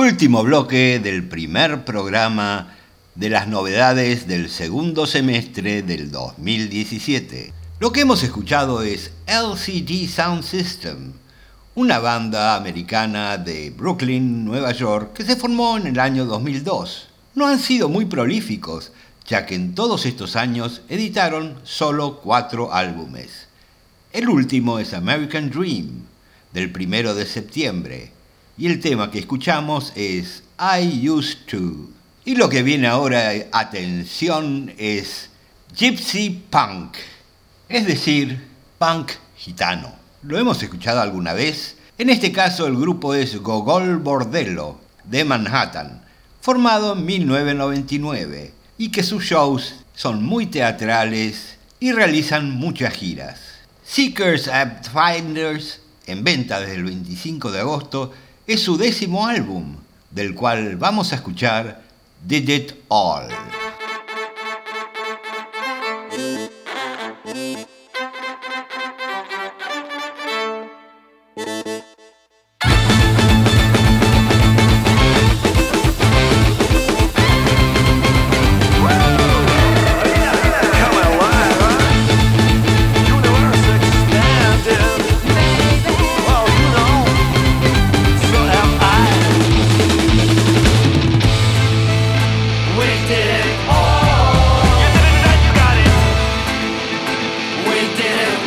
Último bloque del primer programa de las novedades del segundo semestre del 2017. Lo que hemos escuchado es LCD Sound System, una banda americana de Brooklyn, Nueva York, que se formó en el año 2002. No han sido muy prolíficos, ya que en todos estos años editaron solo cuatro álbumes. El último es American Dream, del primero de septiembre, y el tema que escuchamos es I Used to. Y lo que viene ahora, atención, es Gypsy Punk, es decir, punk gitano. ¿Lo hemos escuchado alguna vez? En este caso el grupo es Gogol Bordello, de Manhattan, formado en 1999, y que sus shows son muy teatrales y realizan muchas giras. Seekers and Finders, en venta desde el 25 de agosto, es su décimo álbum, del cual vamos a escuchar Did It All. did.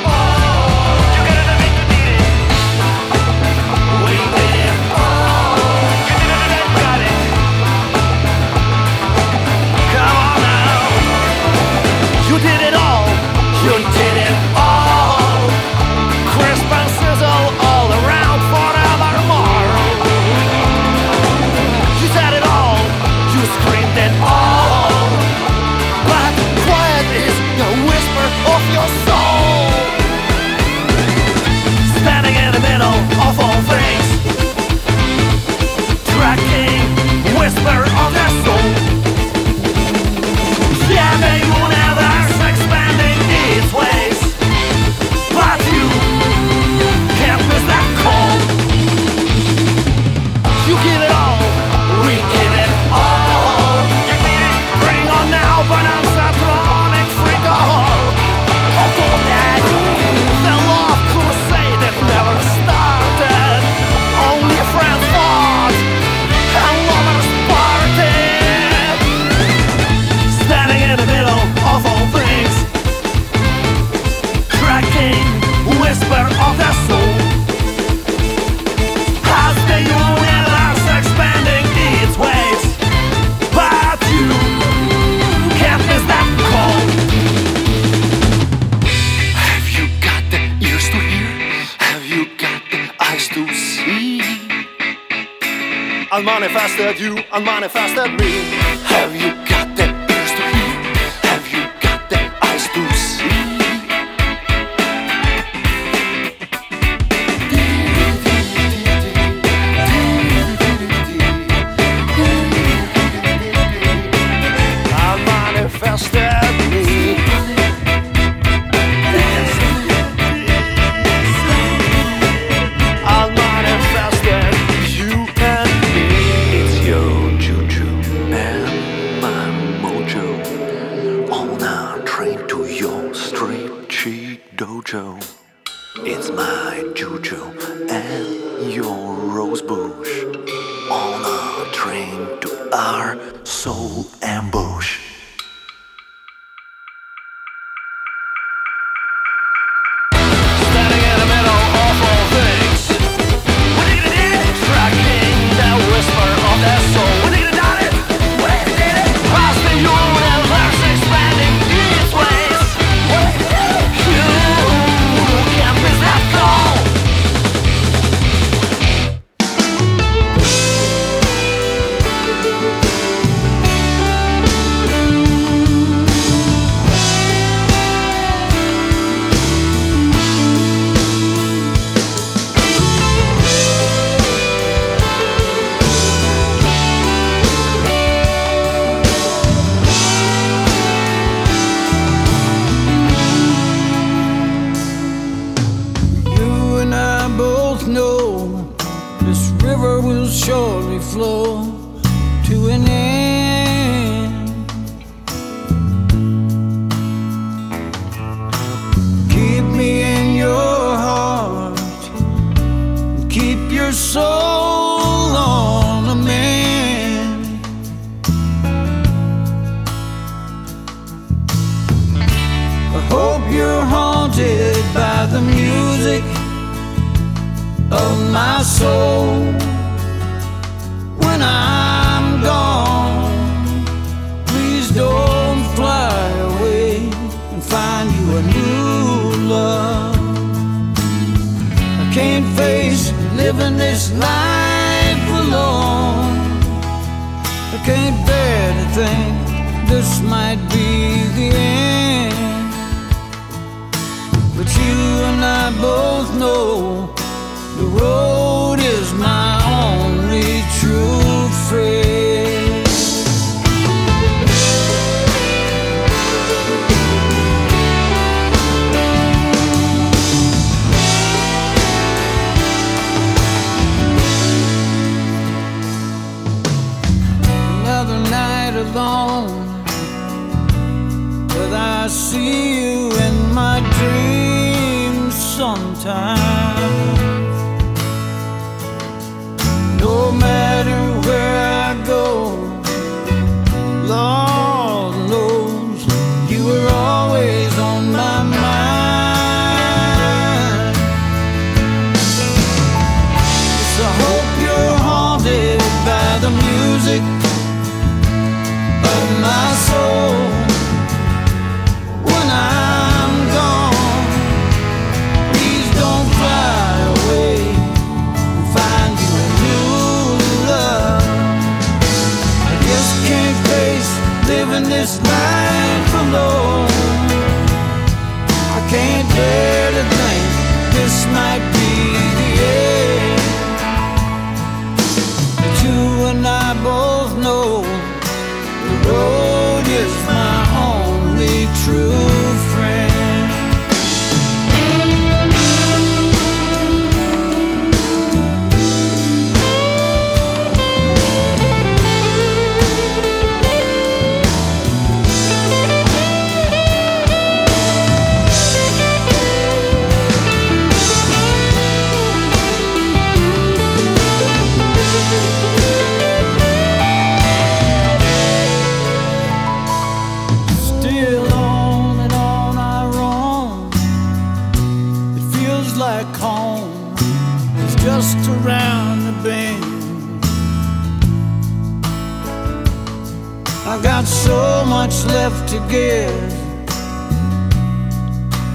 left to give,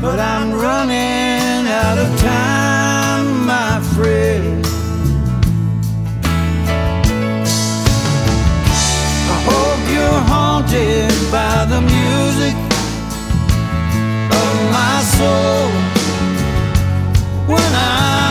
but I'm running out of time, my friend. I hope you're haunted by the music of my soul when I.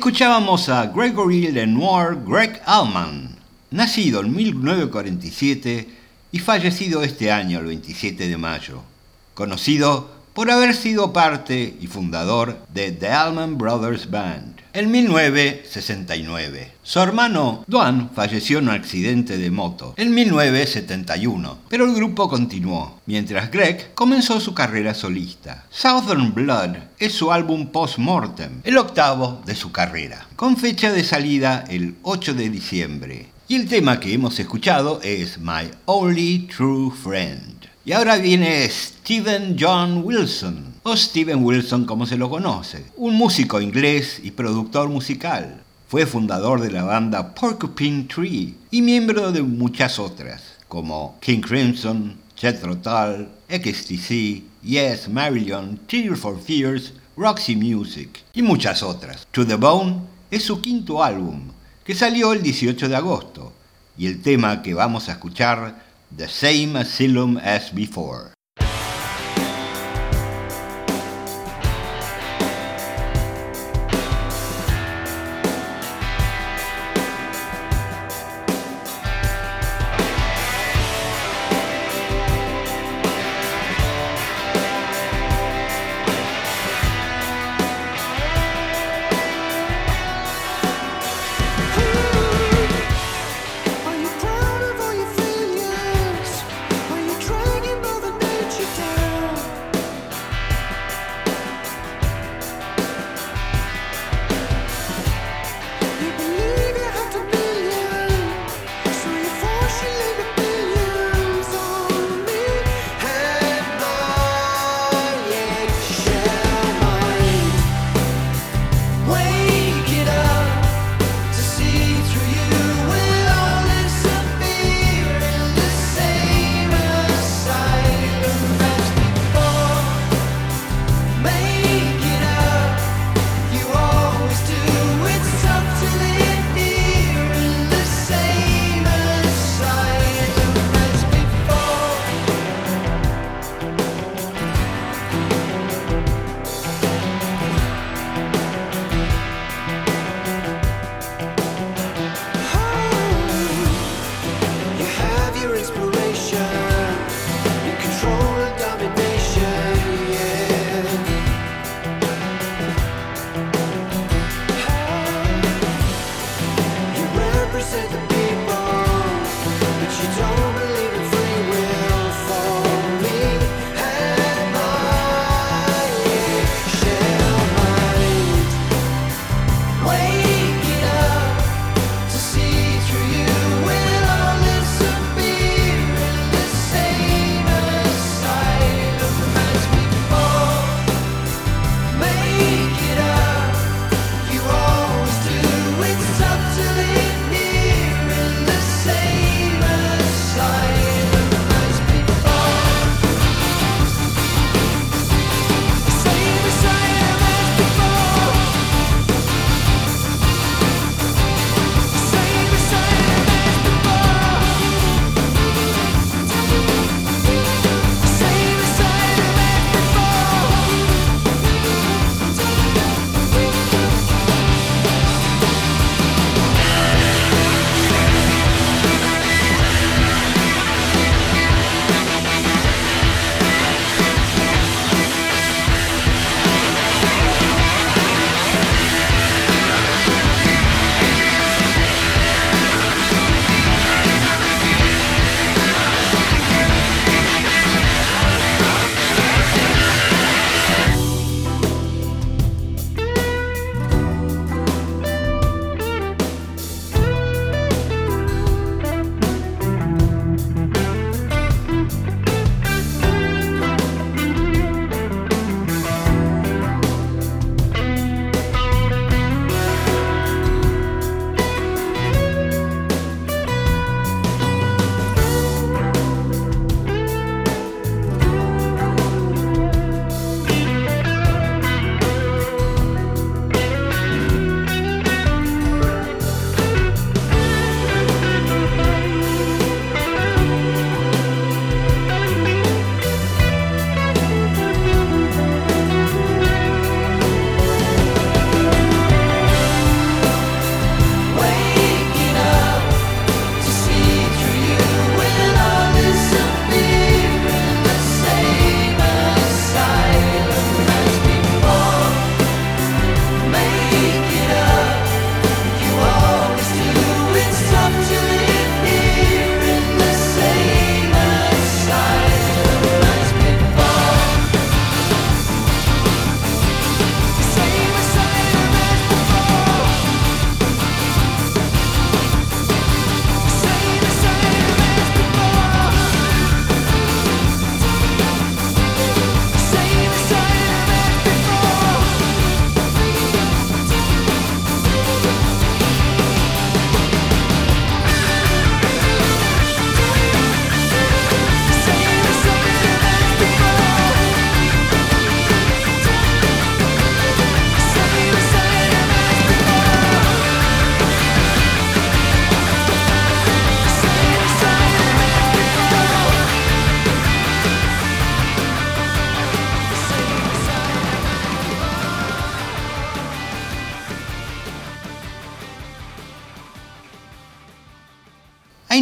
Escuchábamos a Gregory Lenoir Greg Allman, nacido en 1947 y fallecido este año, el 27 de mayo, conocido por haber sido parte y fundador de The Allman Brothers Band. En 1969. Su hermano Duane falleció en un accidente de moto en 1971, pero el grupo continuó, mientras Greg comenzó su carrera solista. Southern Blood es su álbum post-mortem, el octavo de su carrera, con fecha de salida el 8 de diciembre. Y el tema que hemos escuchado es My Only True Friend. Y ahora viene Stephen John Wilson, o Steven Wilson como se lo conoce, un músico inglés y productor musical. Fue fundador de la banda Porcupine Tree y miembro de muchas otras, como King Crimson, Jethro Tull, XTC, Yes, Marillion, Tear for Fears, Roxy Music y muchas otras. To the Bone es su quinto álbum, que salió el 18 de agosto, y el tema que vamos a escuchar the same asylum as before.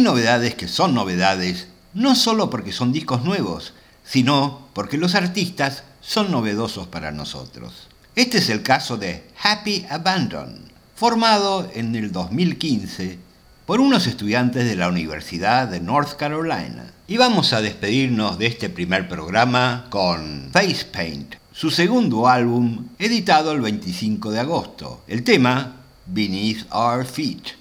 Novedades que son novedades, no solo porque son discos nuevos, sino porque los artistas son novedosos para nosotros. Este es el caso de Happy Abandon, formado en el 2015 por unos estudiantes de la Universidad de North Carolina. Y vamos a despedirnos de este primer programa con Face Paint, su segundo álbum, editado el 25 de agosto. El tema, Beneath Our Feet.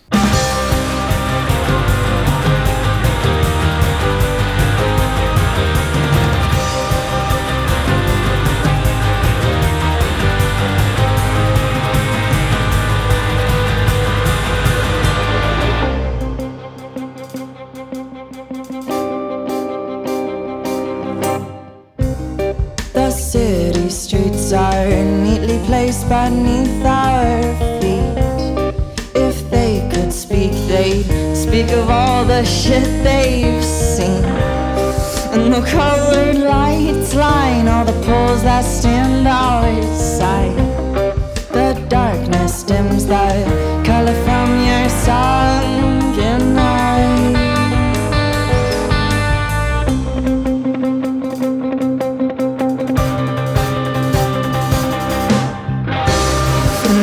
Shit they've seen. And the colored lights line all the poles that stand outside. The darkness dims the color from your sunken eyes.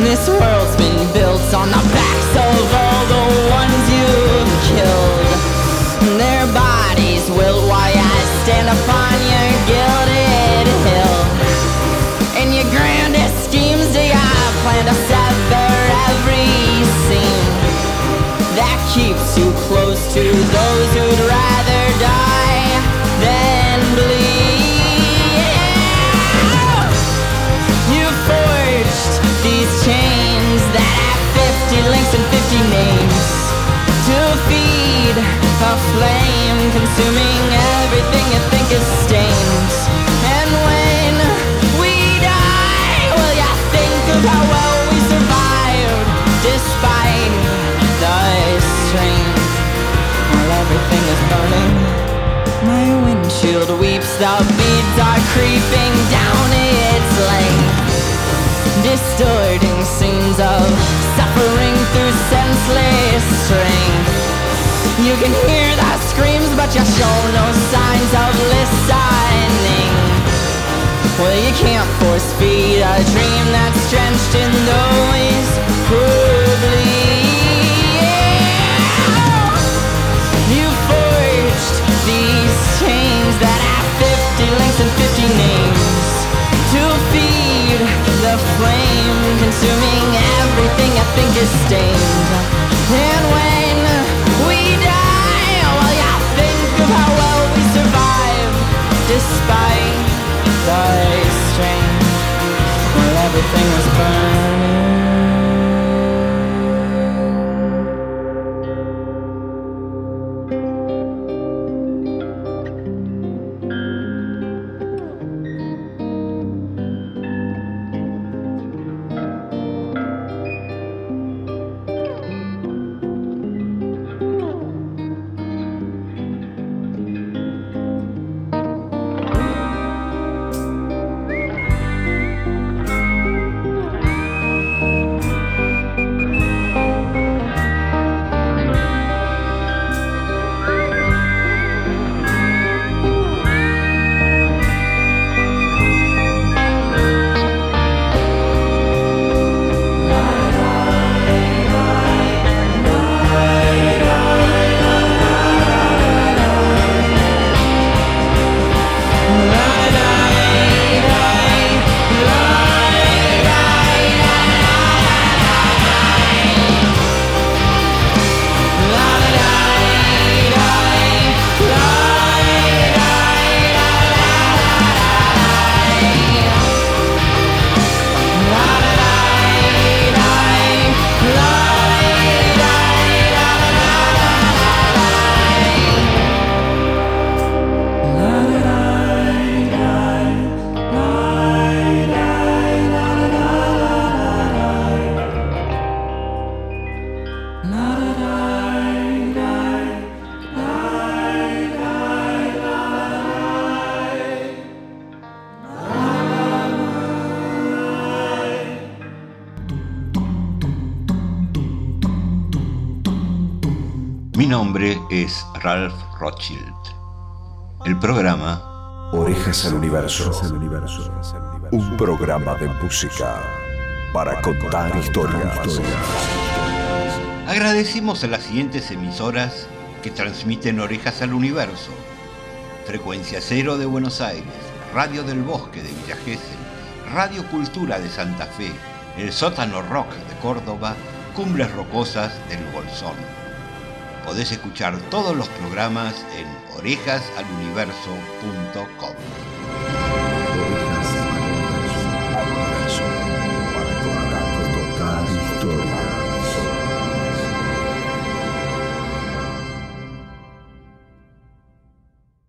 This world's flame consuming everything you think is stained. And when we die, will you think of how well we survived despite the strain? While everything is burning, my windshield weeps, the beads are creeping down its lane distorting scenes of suffering through senseless strength. You can hear the screams, but you show no signs of listening. Well, you can't force feed a dream that's drenched in noise. You forged these chains that have 50 links and 50 names to feed the flame, consuming everything I think is stained. And when despite the strain. Well, everything was burning. nombre es Ralph Rothschild. El programa Orejas al Universo. Un programa de música para contar historias. Agradecimos a las siguientes emisoras que transmiten Orejas al Universo. Frecuencia Cero de Buenos Aires, Radio del Bosque de Villa Gesell, Radio Cultura de Santa Fe, El Sótano Rock de Córdoba, Cumbres Rocosas del Bolsón. Podés escuchar todos los programas en orejasaluniverso.com.